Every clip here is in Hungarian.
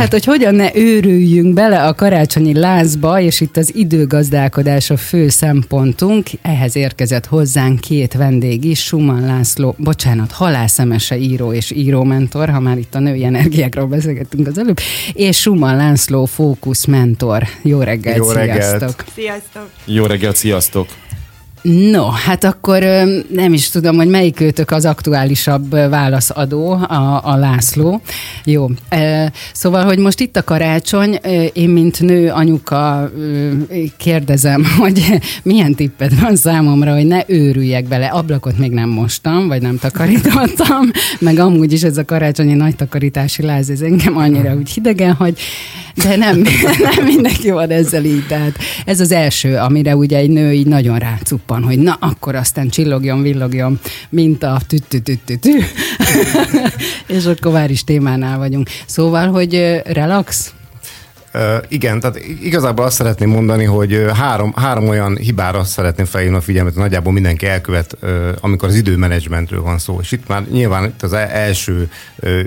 Tehát, hogy hogyan ne őrüljünk bele a karácsonyi lázba, és itt az időgazdálkodás a fő szempontunk. Ehhez érkezett hozzánk két vendég is, Suman László, bocsánat, halászemese író és írómentor, ha már itt a női energiákról beszélgettünk az előbb, és Suman László fókuszmentor. Jó reggelt, Jó reggelt. sziasztok! Sziasztok! Jó reggelt, sziasztok! No, hát akkor nem is tudom, hogy melyik őtök az aktuálisabb válaszadó, a, a László. Jó, szóval, hogy most itt a karácsony, én mint nő, anyuka kérdezem, hogy milyen tipped van számomra, hogy ne őrüljek bele. Ablakot még nem mostam, vagy nem takarítottam, meg amúgy is ez a karácsonyi nagy takarítási láz, ez engem annyira úgy hidegen hagy, de nem, nem mindenki van ezzel így. Tehát ez az első, amire ugye egy nő így nagyon rácuppan, hogy na, akkor aztán csillogjon, villogjon, mint a tü tü tü tü tü És akkor már is témánál vagyunk. Szóval, hogy relax? Uh, igen, tehát igazából azt szeretném mondani, hogy három, három olyan hibára szeretném felhívni a figyelmet, hogy nagyjából mindenki elkövet, uh, amikor az időmenedzsmentről van szó. És itt már nyilván itt az első uh,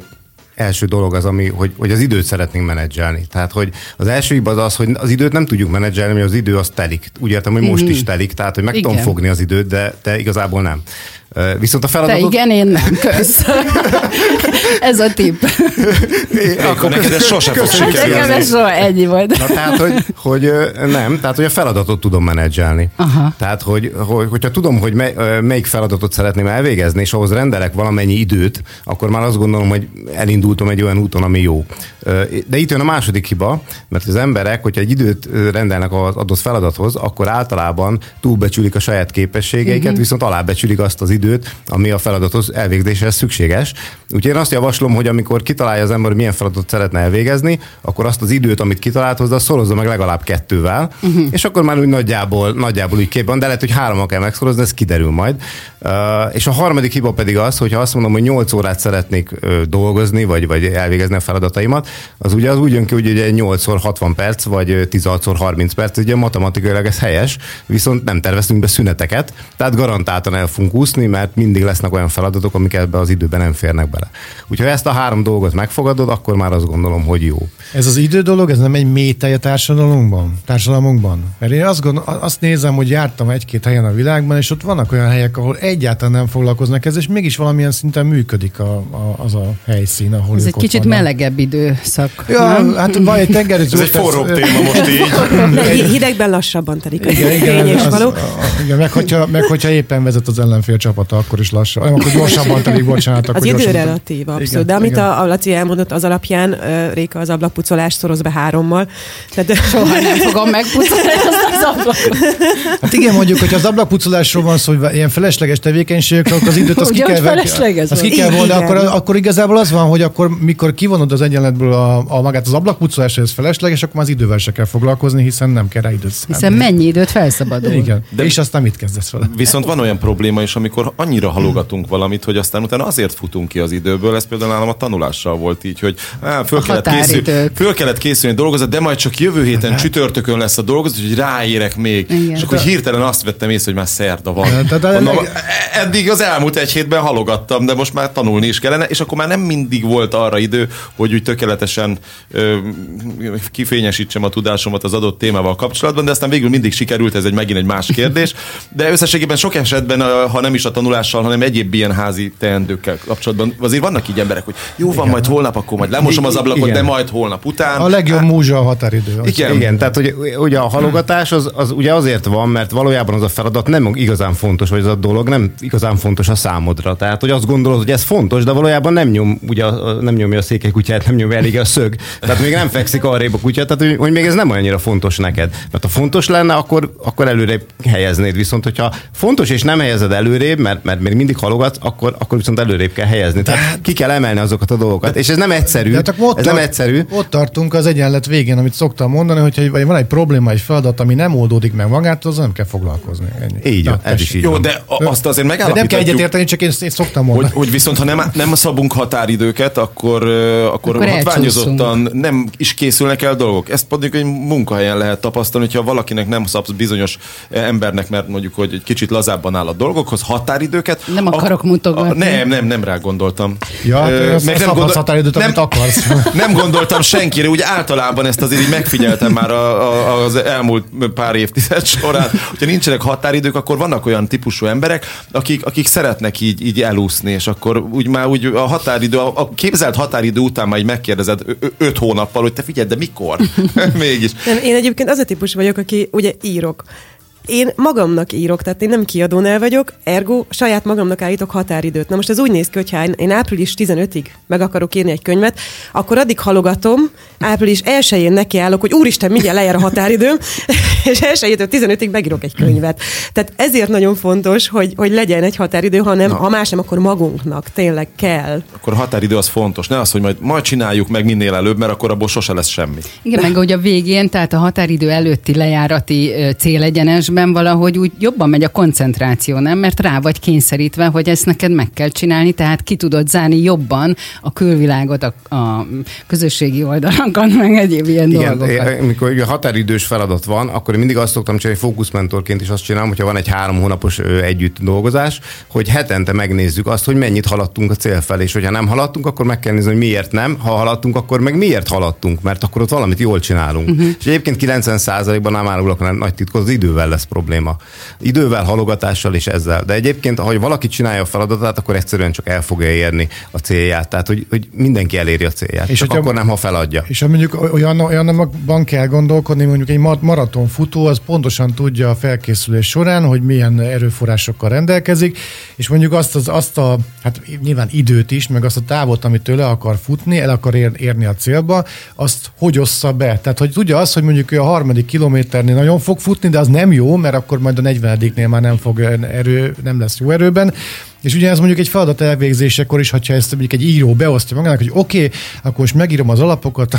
első dolog az, ami, hogy, hogy az időt szeretnénk menedzselni. Tehát, hogy az első hiba az az, hogy az időt nem tudjuk menedzselni, mert az idő az telik. Úgy értem, hogy most is mhm. telik, tehát, hogy meg Igen. tudom fogni az időt, de, de igazából nem. Viszont a feladatot... Te igen, én nem, kösz. ez a tipp. É, akkor neked ez sose fog sikerülni. ez soha ennyi volt. Na, tehát, hogy, hogy nem, tehát, hogy a feladatot tudom menedzselni. Aha. Tehát, hogy, hogy, hogyha tudom, hogy mely, melyik feladatot szeretném elvégezni, és ahhoz rendelek valamennyi időt, akkor már azt gondolom, hogy elindultam egy olyan úton, ami jó. De itt jön a második hiba, mert az emberek, hogyha egy időt rendelnek az adott feladathoz, akkor általában túlbecsülik a saját képességeiket, uh-huh. viszont alábecsülik azt az időt, időt, ami a feladathoz elvégzéséhez szükséges. Úgyhogy én azt javaslom, hogy amikor kitalálja az ember, hogy milyen feladatot szeretne elvégezni, akkor azt az időt, amit kitalált hozzá, szorozza meg legalább kettővel, uh-huh. és akkor már úgy nagyjából, nagyjából úgy kép van, de lehet, hogy hárommal kell megszorozni, ez kiderül majd. Uh, és a harmadik hiba pedig az, hogy ha azt mondom, hogy 8 órát szeretnék uh, dolgozni, vagy, vagy elvégezni a feladataimat, az ugye az úgy jön ki, hogy ugye 8 60 perc, vagy 16 30 perc, ugye matematikailag ez helyes, viszont nem terveztünk be szüneteket, tehát garantáltan el fogunk úszni, mert mindig lesznek olyan feladatok, amik ebbe az időben nem férnek bele. Úgyhogy ezt a három dolgot megfogadod, akkor már azt gondolom, hogy jó. Ez az idő dolog, ez nem egy mély a társadalmunkban? társadalmunkban? Mert én azt, gondol, azt nézem, hogy jártam egy-két helyen a világban, és ott vannak olyan helyek, ahol egyáltalán nem foglalkoznak ezzel, és mégis valamilyen szinten működik a, a, az a helyszín, ahol Ez egy kicsit vannak. melegebb időszak. Ja, nem? hát van egy tengerező. Ez egy forróbb téma most így. Hidegben lassabban telik. Igen, igen, az, való. igen meg, hogyha, meg hogyha éppen vezet az ellenfél csapata, akkor is lassan. Nem, akkor gyorsabban telik, bocsánat. Akkor az idő relatív, abszolút. Igen, De amit igen. a, a Laci elmondott, az alapján Réka az ablakpucolást szoroz be hárommal. Tehát, Soha nem fogom megpucolni az ablakot. Hát igen, mondjuk, hogy az ablakpucolásról van szó, hogy ilyen felesleges tevékenységek, akkor az időt az ki kell, az ki kell volna, akkor, akkor igazából az van, hogy akkor mikor kivonod az egyenletből a, a magát az ablakpucolás, ez felesleges, akkor már az idővel se kell foglalkozni, hiszen nem kell rá időt Hiszen mennyi időt felszabadul. Igen, de és aztán mit kezdesz vele? Viszont van olyan probléma is, amikor annyira halogatunk valamit, hogy aztán utána azért futunk ki az időből. Ez például nálam a tanulással volt így, hogy á, föl, kellett készül, föl kellett készülni dolgozat, de majd csak jövő héten hát. csütörtökön lesz a dolgozat, hogy ráérek még. Igen. És akkor hirtelen azt vettem észre, hogy már szerda van. De, de, Mondom, eddig az elmúlt egy hétben halogattam, de most már tanulni is kellene, és akkor már nem mindig volt arra idő, hogy úgy tökéletesen ö, kifényesítsem a tudásomat az adott témával kapcsolatban, de aztán végül mindig sikerült, ez egy megint egy más kérdés. De összességében sok esetben, ha nem is a tanulással, hanem egyéb ilyen házi teendőkkel kapcsolatban, azért vannak így emberek, hogy jó van, igen. majd holnap, akkor majd lemosom az ablakot, igen. de majd holnap után. A legjobb hát, múzsa a határidő. Igen. igen, tehát hogy, ugye a halogatás az, az ugye azért van, mert valójában az a feladat nem igazán fontos, vagy az a dolog nem igazán fontos a számodra. Tehát, hogy azt gondolod, hogy ez fontos, de valójában nem nyom, ugye nem nyomja a székely kutyát, nem nyomja elég a szög. Tehát még nem fekszik arrébb a kutya, tehát hogy, hogy még ez nem annyira fontos neked. Mert ha fontos lenne, akkor, akkor előrébb helyeznéd. Viszont, hogyha fontos és nem helyezed előrébb, mert, mert még mindig halogatsz, akkor, akkor viszont előrébb kell helyezni. Tehát hát- ki kell emelni azokat a dolgokat. És ez nem egyszerű. De hát ott ez tart, nem egyszerű. Ott tartunk az egyenlet végén, amit szoktam mondani, hogyha van egy probléma, egy feladat, ami nem oldódik meg magától, az nem kell foglalkozni. Ennyi. Így, Na, ez is így Jó, van. de azt azért megállapíthatjuk. De nem kell egyetérteni, csak én, én szoktam mondani. Hogy, hogy viszont ha nem, nem szabunk határidőket, akkor, akkor, akkor hatványozottan nem is készülnek el dolgok. Ezt mondjuk egy munkahelyen lehet tapasztalni, hogyha valakinek nem szabsz bizonyos embernek, mert mondjuk, hogy egy kicsit lazábban áll a dolgokhoz, határ határidőket. Nem akarok mutogatni. nem, nem, nem rá gondoltam. Ja, Ö, meg nem gondol... határidőt, nem, amit akarsz. Nem gondoltam senkire, úgy általában ezt azért így megfigyeltem már a, a, az elmúlt pár évtized során. Hogyha nincsenek határidők, akkor vannak olyan típusú emberek, akik, akik szeretnek így, így elúszni, és akkor úgy már úgy a határidő, a képzelt határidő után már így megkérdezed öt hónappal, hogy te figyelj, de mikor? Mégis. Nem, én egyébként az a típus vagyok, aki ugye írok én magamnak írok, tehát én nem kiadónál vagyok, ergo saját magamnak állítok határidőt. Na most ez úgy néz ki, hogyha én április 15-ig meg akarok írni egy könyvet, akkor addig halogatom, április 1-én nekiállok, hogy úristen, mindjárt lejár a határidőm, és 1 15-ig megírok egy könyvet. Tehát ezért nagyon fontos, hogy, hogy legyen egy határidő, hanem ha más nem, akkor magunknak tényleg kell. Akkor a határidő az fontos, ne az, hogy majd, majd csináljuk meg minél előbb, mert akkor abból sose lesz semmi. Igen, meg hogy a végén, tehát a határidő előtti lejárati célegyenes idősben valahogy úgy jobban megy a koncentráció, nem? Mert rá vagy kényszerítve, hogy ezt neked meg kell csinálni, tehát ki tudod zárni jobban a külvilágot, a, a közösségi oldalakat, meg egyéb ilyen Igen, dolgokat. amikor a határidős feladat van, akkor én mindig azt szoktam csinálni, fókuszmentorként is azt csinálom, hogyha van egy három hónapos együtt dolgozás, hogy hetente megnézzük azt, hogy mennyit haladtunk a cél felé, és hogyha nem haladtunk, akkor meg kell nézni, hogy miért nem, ha haladtunk, akkor meg miért haladtunk, mert akkor ott valamit jól csinálunk. Uh-huh. És egyébként 90%-ban nem árulok nagy titkot, az idővel lesz lesz probléma. Idővel, halogatással és ezzel. De egyébként, ha valaki csinálja a feladatát, akkor egyszerűen csak el fogja érni a célját. Tehát, hogy, hogy mindenki eléri a célját. És csak hogyha, akkor nem, ha feladja. És ha mondjuk olyan, olyanban kell gondolkodni, mondjuk egy maraton futó, az pontosan tudja a felkészülés során, hogy milyen erőforrásokkal rendelkezik, és mondjuk azt, az, azt a, hát nyilván időt is, meg azt a távot, amit tőle akar futni, el akar ér, érni a célba, azt hogy ossza be. Tehát, hogy tudja azt, hogy mondjuk ő a harmadik kilométernél nagyon fog futni, de az nem jó, mert akkor majd a 40 már nem fog erő, nem lesz jó erőben, és ugye ez mondjuk egy feladat elvégzésekor is, hogyha ezt mondjuk egy író beosztja magának, hogy oké, okay, akkor most megírom az alapokat,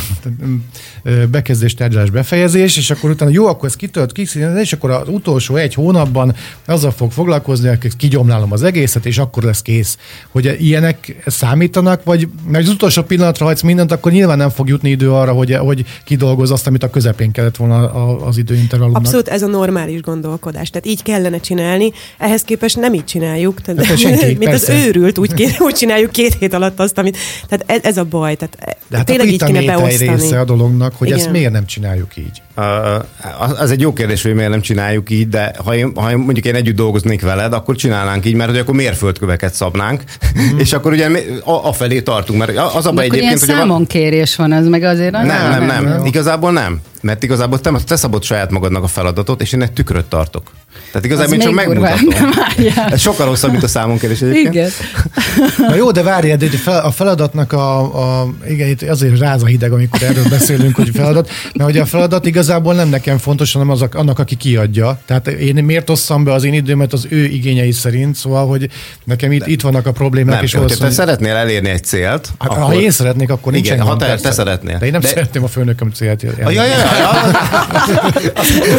bekezdés, tárgyalás, befejezés, és akkor utána jó, akkor ez kitölt, kiszínez, és akkor az utolsó egy hónapban azzal fog foglalkozni, hogy kigyomlálom az egészet, és akkor lesz kész. Hogy ilyenek számítanak, vagy mert az utolsó pillanatra hagysz mindent, akkor nyilván nem fog jutni idő arra, hogy, hogy kidolgoz azt, amit a közepén kellett volna az időintervallumnak. Abszolút ez a normális gondolkodás. Tehát így kellene csinálni, ehhez képest nem így csináljuk. Tehát senki, mint persze. az őrült, úgy, kéne, úgy csináljuk két hét alatt azt, amit, tehát ez, ez a baj. Tehát De hát tényleg így kéne beosztani. része a dolognak, hogy Igen. ezt miért nem csináljuk így? Uh, az egy jó kérdés, hogy miért nem csináljuk így, de ha, én, ha én, mondjuk én együtt dolgoznék veled, akkor csinálnánk így, mert hogy akkor mérföldköveket szabnánk, mm. és akkor ugye a, a felé tartunk, mert az a baj egyébként, hogy... számon kérés van, az meg azért... Nem, nem, nem, nem, nem. Igazából nem. Mert igazából te, te szabod saját magadnak a feladatot, és én egy tükröt tartok. Tehát igazából én csak megmutatom. Ez sokkal rosszabb, mint a számonkérés egyébként. Igen. Na jó, de várj, de a feladatnak a, a igen, itt azért ráz a hideg, amikor erről beszélünk, hogy feladat, mert hogy a feladat igazából nem nekem fontos, hanem az, annak, aki kiadja. Tehát én miért osszam be az én időmet az ő igényei szerint, szóval, hogy nekem itt, itt vannak a problémák. Nem, és hogyha te szeretnél elérni egy célt, hát, akkor... Ha én szeretnék, akkor nincs Igen, ha te, te szeretnél. De én nem de... szeretném a főnököm célt. Ja, ja, ja,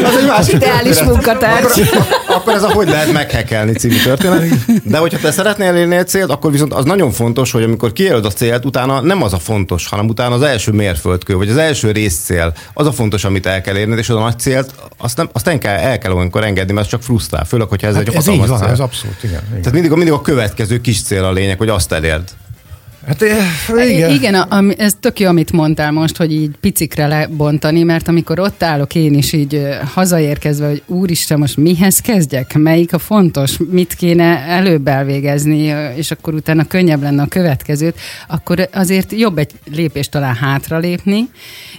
az egy másik Ideális munkatárs. Akkor, akkor ez a hogy lehet meghekelni című történet. De hogyha te szeretnél elérni egy célt, akkor viszont az nagyon fontos, hogy amikor kijelöd a célt, utána nem az a fontos, hanem utána az első mérföldkő, vagy az első részcél, az a fontos, amit el kell érned, és az a nagy célt, azt, nem, azt nem kell, el kell olyankor engedni, mert az csak frusztrál, főleg, hogyha ez hát egy ez hatalmas így van, cél. Ez abszolút, igen, igen. Tehát mindig, mindig a következő kis cél a lényeg, hogy azt elérd. Hát igen. Igen, a, a, ez tök jó, amit mondtál most, hogy így picikre lebontani, mert amikor ott állok én is így hazaérkezve, hogy úristen, most mihez kezdjek, melyik a fontos, mit kéne előbb elvégezni, és akkor utána könnyebb lenne a következőt, akkor azért jobb egy lépést talán hátra lépni,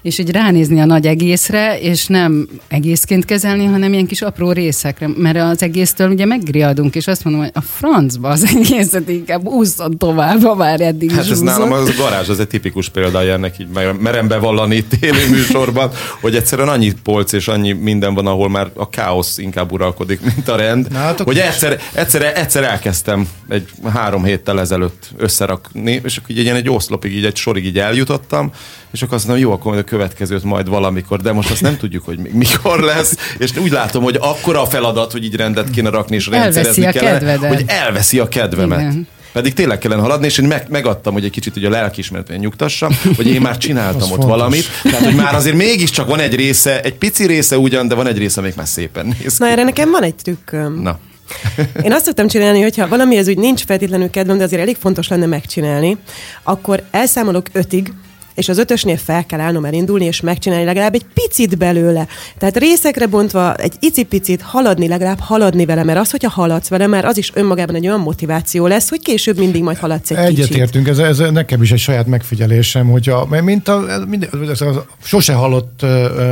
és így ránézni a nagy egészre, és nem egészként kezelni, hanem ilyen kis apró részekre, mert az egésztől ugye megriadunk, és azt mondom, hogy a francba az egészet inkább úszod tovább, ha már eddig Hát ez nálam az garázs, az egy tipikus példája ennek, így merem bevallani itt élő műsorban, hogy egyszerűen annyi polc és annyi minden van, ahol már a káosz inkább uralkodik, mint a rend, hát, hogy egyszer, egyszer, egyszer elkezdtem egy három héttel ezelőtt összerakni, és akkor így egy, egy oszlopig, így egy sorig így eljutottam, és akkor azt mondom, jó, akkor a következőt majd valamikor, de most azt nem tudjuk, hogy még mikor lesz, és úgy látom, hogy akkora a feladat, hogy így rendet kéne rakni és rendszerezni kellene, hogy elveszi a kedvemet. Igen. Pedig tényleg kellene haladni, és én meg, megadtam, hogy egy kicsit hogy a lelkiismeretben nyugtassam, hogy én már csináltam ott fontos. valamit. Tehát, hogy már azért mégiscsak van egy része, egy pici része ugyan, de van egy része, még már szépen néz ki. Na erre nekem van egy trükköm. Na Én azt szoktam csinálni, hogyha valami ez úgy nincs feltétlenül kedvem, de azért elég fontos lenne megcsinálni, akkor elszámolok ötig, és az ötösnél fel kell állnom elindulni, és megcsinálni legalább egy picit belőle. Tehát részekre bontva egy icipicit haladni, legalább haladni vele, mert az, hogyha haladsz vele, már az is önmagában egy olyan motiváció lesz, hogy később mindig majd haladsz egy Egyet kicsit. értünk, ez, ez, nekem is egy saját megfigyelésem, hogyha, mint a, mind, ez a sose hallott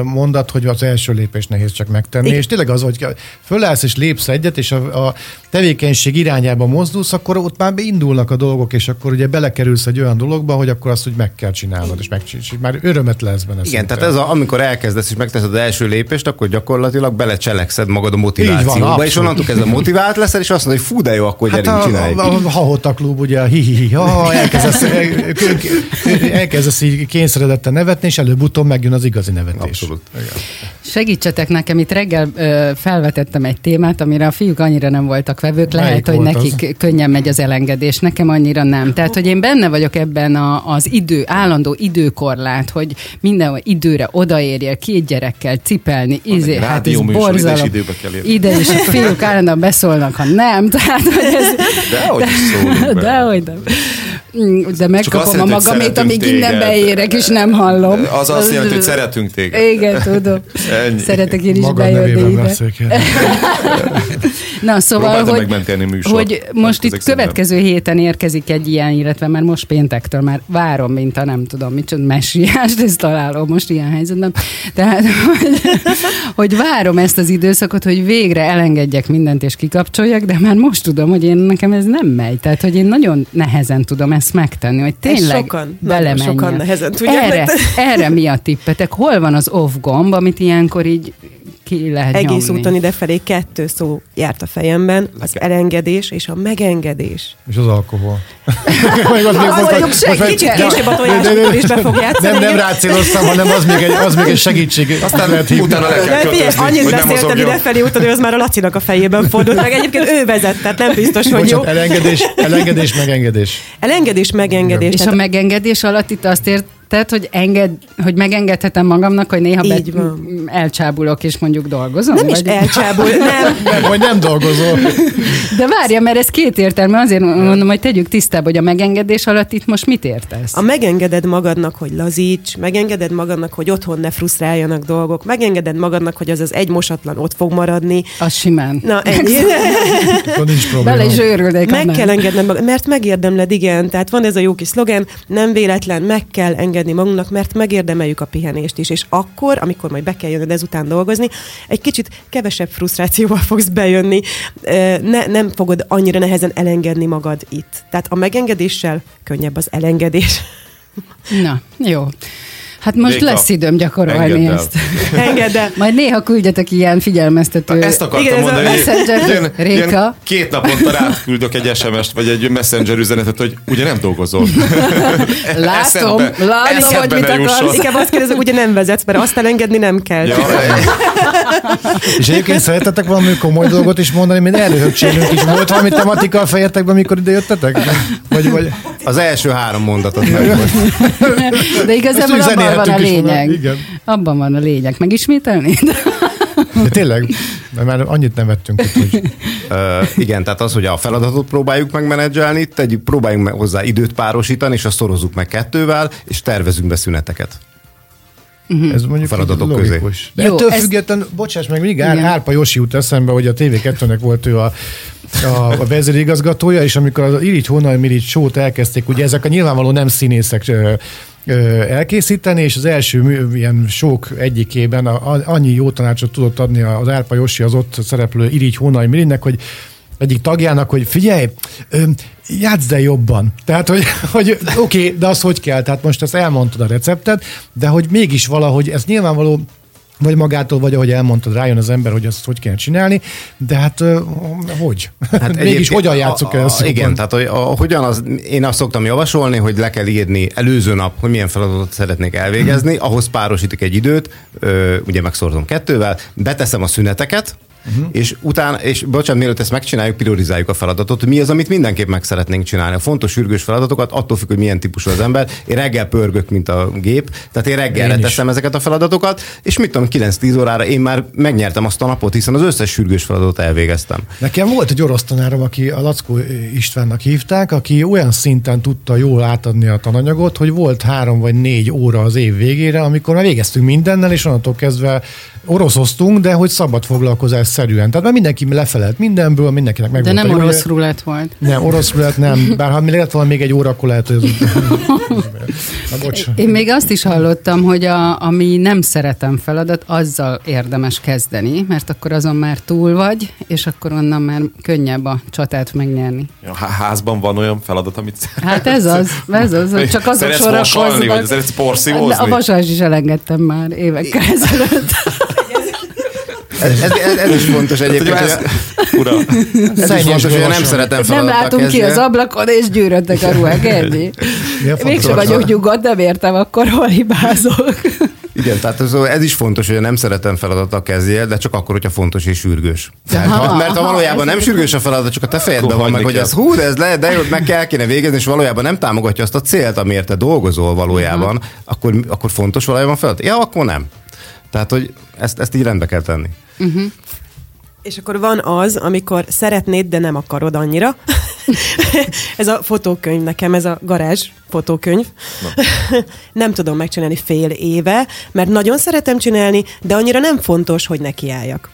mondat, hogy az első lépés nehéz csak megtenni, Igen. és tényleg az, hogy fölállsz és lépsz egyet, és a, a tevékenység irányába mozdulsz, akkor ott már indulnak a dolgok, és akkor ugye belekerülsz egy olyan dologba, hogy akkor azt úgy meg kell csinálni csinálod, és megcsinálod, már örömet lesz benne. Igen, szinte. tehát ez a, amikor elkezdesz és megteszed az első lépést, akkor gyakorlatilag belecselekszed magad a motivációba, van, és onnantól kezdve motivált leszel, és azt mondod, hogy fú, de jó, akkor hát gyerünk, csináljuk. A, a, a klub, ugye, a hi-hi-hi, ha, elkezdesz, elkezdesz így kényszeredetten nevetni, és előbb-utóbb megjön az igazi nevetés. Abszolút. Igen. Segítsetek nekem, itt reggel ö, felvetettem egy témát, amire a fiúk annyira nem voltak vevők, Melyik lehet, hogy nekik az? könnyen megy az elengedés, nekem annyira nem. Tehát, hogy én benne vagyok ebben a, az idő, állandó időkorlát, hogy minden időre odaérjél két gyerekkel cipelni, izé, hát ez borzalom. Ide is a fiúk állandóan beszólnak, ha nem, tehát hogy ez... De hogy de, de hogy nem. Mm, de megkapom a magamét, amíg téged. innen beérek, és nem hallom. Az azt jelenti, hogy szeretünk téged. Igen, tudom. Ennyi. Szeretek én is Maga bejönni ide. Na, szóval, hogy, hogy most itt következő héten érkezik egy ilyen, illetve már most péntektől már várom, mint a nem tudom, mit csinál, messiást, ezt találom most ilyen helyzetben. Tehát, hogy, hogy várom ezt az időszakot, hogy végre elengedjek mindent és kikapcsoljak, de már most tudom, hogy én nekem ez nem megy. Tehát, hogy én nagyon nehezen tudom ezt megtenni, hogy tényleg sokan, sokan nehezen tudják erre, erre mi a tippetek? Hol van az off gomb, amit ilyenkor így ki lehet Egész nyomni. úton idefelé kettő szó járt a fejemben, az Leke. elengedés és a megengedés. És az alkohol. Még az még most, most, kicsit később a tojás, is be fog játszani. Nem, nem rácéloztam, hanem az még egy, az még egy segítség. Aztán lehet hívni. Utána le kell kötözni, Annyit beszéltem idefelé úton, hogy az már a Lacinak a fejében fordult meg. Egyébként ő vezet, tehát nem biztos, hogy jó. Elengedés, elengedés, megengedés. Elengedés, megengedés. És a megengedés alatt itt azt ért, tehát, hogy, enged, hogy megengedhetem magamnak, hogy néha be, elcsábulok, és mondjuk dolgozom? Nem vagy? is elcsábul, nem. nem. Vagy nem dolgozol. De várja, mert ez két értelme, azért mondom, hogy tegyük tisztába, hogy a megengedés alatt itt most mit értesz? A megengeded magadnak, hogy lazíts, megengeded magadnak, hogy otthon ne frusztráljanak dolgok, megengeded magadnak, hogy az az egy mosatlan ott fog maradni. Az simán. Na, ennyi. nincs probléma. Bele is őrülnék. Meg kell engednem magad, mert megérdemled, igen. Tehát van ez a jó kis szlogen, nem véletlen, meg kell engedni engedni magunknak, mert megérdemeljük a pihenést is. És akkor, amikor majd be kell jönnöd ezután dolgozni, egy kicsit kevesebb frusztrációval fogsz bejönni, ne, nem fogod annyira nehezen elengedni magad itt. Tehát a megengedéssel könnyebb az elengedés. Na, jó. Hát most Réka, lesz időm gyakorolni ezt. Engedd el. Majd néha küldjetek ilyen figyelmeztető. Ezt akartam Igen, mondani. Messenger, ilyen, Réka. Ilyen két naponta rátküldök egy SMS-t, vagy egy messenger üzenetet, hogy ugye nem dolgozol. látom, eszembe, látom, eszembe hogy mit akarsz. Inkább azt kérdezem, ugye nem vezetsz, mert azt elengedni nem kell. Ja, és egyébként szeretetek valami komoly dolgot is mondani, mint előhögcsélünk is. Volt valami tematika a fejetekben, amikor ide jöttetek? Vagy, vagy... Az első három mondatot meg De igazából abban van a lényeg. Igen. Abban van a lényeg. Megismételni? De tényleg, mert már annyit nem vettünk itt, hogy... Uh, igen, tehát az, hogy a feladatot próbáljuk megmenedzselni, tegyük, próbáljunk meg hozzá időt párosítani, és azt szorozzuk meg kettővel, és tervezünk be szüneteket. Uh-huh. Ez mondjuk feladatok logikus. közé. De Jó, ettől ez... függetlenül, bocsáss meg, mindig Ár, Árpa Josi jut eszembe, hogy a TV2-nek volt ő a, a, a vezérigazgatója, és amikor az Irigy Hónal Mirigy sót elkezdték, ugye ezek a nyilvánvaló nem színészek elkészíteni, és az első ilyen sok egyikében annyi jó tanácsot tudott adni az Árpa Josi az ott szereplő Irigy Hónai Mirinnek, hogy egyik tagjának, hogy figyelj, játsz de jobban. Tehát, hogy, hogy oké, okay, de az hogy kell? Tehát most ezt elmondtad a receptet, de hogy mégis valahogy, ez nyilvánvaló vagy magától, vagy ahogy elmondtad, rájön az ember, hogy ezt hogy kell csinálni, de hát uh, hogy? Hát Mégis hogyan játszok el ezt? Igen, tehát hogy, a, hogyan az, én azt szoktam javasolni, hogy le kell írni előző nap, hogy milyen feladatot szeretnék elvégezni, ahhoz párosítok egy időt, ö, ugye megszorzom kettővel, beteszem a szüneteket, Uh-huh. És utána, és bocsánat, mielőtt ezt megcsináljuk, priorizáljuk a feladatot. Mi az, amit mindenképp meg szeretnénk csinálni? A fontos sürgős feladatokat attól függ, hogy milyen típusú az ember. Én reggel pörgök, mint a gép, tehát én reggelre én teszem ezeket a feladatokat, és mit tudom, 9-10 órára én már megnyertem azt a napot, hiszen az összes sürgős feladatot elvégeztem. Nekem volt egy orosz tanárom, aki a Lackó Istvánnak hívták, aki olyan szinten tudta jól átadni a tananyagot, hogy volt három vagy négy óra az év végére, amikor már végeztünk mindennel, és onnantól kezdve oroszoztunk, de hogy szabad foglalkozás szerűen. Tehát már mindenki lefelelt mindenből, mindenkinek meg De nem orosz rulett volt. Nem, orosz rulett nem. Bár ha mi lett volna még egy óra, akkor lehet, hogy ez... Na, Én még azt is hallottam, hogy a, ami nem szeretem feladat, azzal érdemes kezdeni, mert akkor azon már túl vagy, és akkor onnan már könnyebb a csatát megnyerni. A házban van olyan feladat, amit Hát ez az, ez az, csak azok sorakoznak. Vagy szeretsz porszívozni? A vasas is elengedtem már évekkel ezelőtt. Ez, ez, ez, ez is fontos egyébként. Ez, ura. Ez is fontos, hogy nem szeretem Nem látunk ki az ablakon, és gyűröttek a ruhák, ennyi. Mégsem vagyok nyugodt, nem értem akkor, hol hibázok. Igen, tehát ez, ez is fontos, hogy nem szeretem feladata kezdjél, de csak akkor, hogyha fontos és sürgős. Tehát, ha, mert ha valójában nem sürgős a feladat, csak a te fejedben van meg, hogy az hú, de ez le, de jó, meg kell kéne végezni, és valójában nem támogatja azt a célt, amiért te dolgozol valójában, akkor, akkor fontos valójában feladat. Ja, akkor nem. Tehát, hogy ezt, ezt így rendbe kell tenni. Uh-huh. És akkor van az, amikor szeretnéd, de nem akarod annyira. ez a fotókönyv nekem, ez a garázs fotókönyv. nem tudom megcsinálni fél éve, mert nagyon szeretem csinálni, de annyira nem fontos, hogy nekiálljak.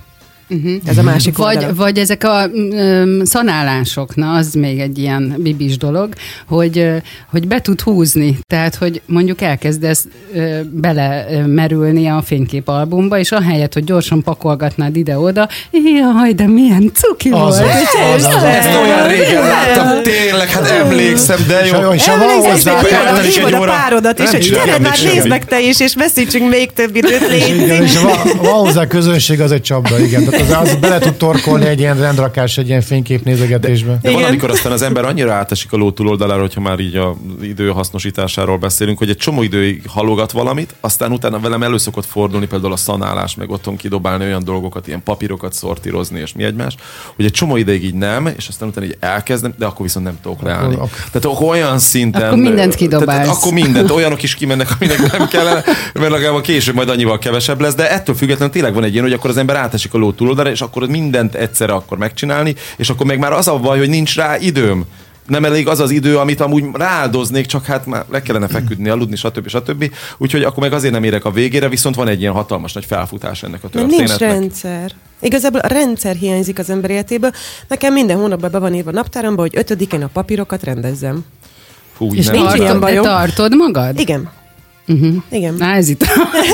Uh-huh. Ez a másik vagy, vagy ezek a um, szanálások, na az még egy ilyen bibis dolog, hogy, hogy be tud húzni, tehát hogy mondjuk elkezdesz uh, belemerülni a fényképalbumba, és ahelyett, hogy gyorsan pakolgatnád ide-oda, jaj, de milyen cuki az volt. Az, az, az, ezt olyan régen láttam, tényleg, hát emlékszem, de jó. Emlékszem, hívod a párodat, és hogy gyere már, nézd meg te is, és veszítsünk még több időt, légy. És van hozzá közönség, az egy csapda, igen. Az, az bele tud torkolni egy ilyen rendrakás, egy ilyen fényképnézegetésbe. De, de van, amikor aztán az ember annyira átesik a ló túloldalára, hogyha már így az idő hasznosításáról beszélünk, hogy egy csomó időig halogat valamit, aztán utána velem elő szokott fordulni például a szanálás, meg otthon kidobálni olyan dolgokat, ilyen papírokat szortírozni és mi egymás, hogy egy csomó ideig így nem, és aztán utána így elkezdem, de akkor viszont nem tudok leállni. Akkor, tehát akkor olyan szinten. Akkor mindent kidobálsz. Tehát, akkor mindent. Olyanok is kimennek, aminek nem kellene, mert legalább később majd annyival kevesebb lesz, de ettől függetlenül tényleg van egy ilyen, hogy akkor az ember átesik a ló túloldalára, és akkor mindent egyszerre akkor megcsinálni, és akkor meg már az a baj, hogy nincs rá időm nem elég az az idő, amit amúgy rááldoznék, csak hát már le kellene feküdni, aludni, stb. stb. Úgyhogy akkor meg azért nem érek a végére, viszont van egy ilyen hatalmas nagy felfutás ennek a történetnek. Nincs rendszer. Igazából a rendszer hiányzik az ember életéből. Nekem minden hónapban be van írva a naptáramba, hogy ötödikén a papírokat rendezzem. Fú, és nincs ilyen bajom. tartod magad? Igen. Uh-huh. Igen. Na, ez itt,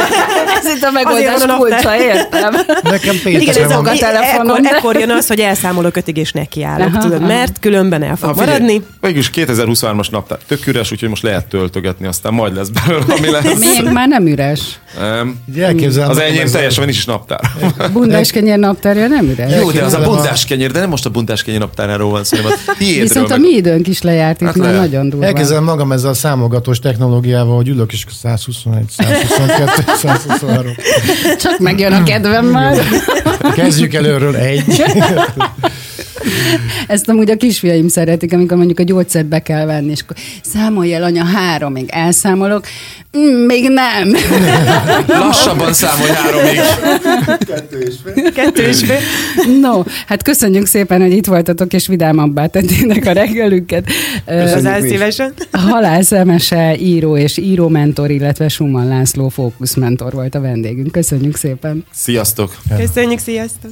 ez itt a megoldás kulcsa, értem. Nekem Péter Igen, ez a, telefonon. Ekkor, ekkor jön az, hogy elszámolok ötig és nekiállok, aha, tudod, aha. mert különben el fog ha, maradni. Mégis 2023-as naptár tök üres, úgyhogy most lehet töltögetni, aztán majd lesz belőle, ami lesz. Még már nem üres. Um, az enyém teljesen nincs is naptár. Bundás kenyér naptárja nem üres. Jó, de az a bundás kenyér, de nem most a bundás kenyér naptáráról van szó, Viszont a mi időnk is lejárt, itt hát már nagyon durva. Elkezdem magam ezzel a számogatós technológiával, hogy ülök és 121, 122, 123. Csak megjön a kedvem már. Kezdjük előről egy. Ezt amúgy a kisfiaim szeretik, amikor mondjuk a gyógyszert be kell venni, és akkor számolj el, anya, háromig elszámolok. Mm, még nem. Lassabban számolj háromig. Kettő és fél. Kettő és fél. No, hát köszönjük szépen, hogy itt voltatok, és vidámabbá tettének a reggelünket. Köszönjük szívesen. Halász Emese, író és írómentor, illetve Suman László fókuszmentor volt a vendégünk. Köszönjük szépen. Sziasztok. Köszönjük, sziasztok.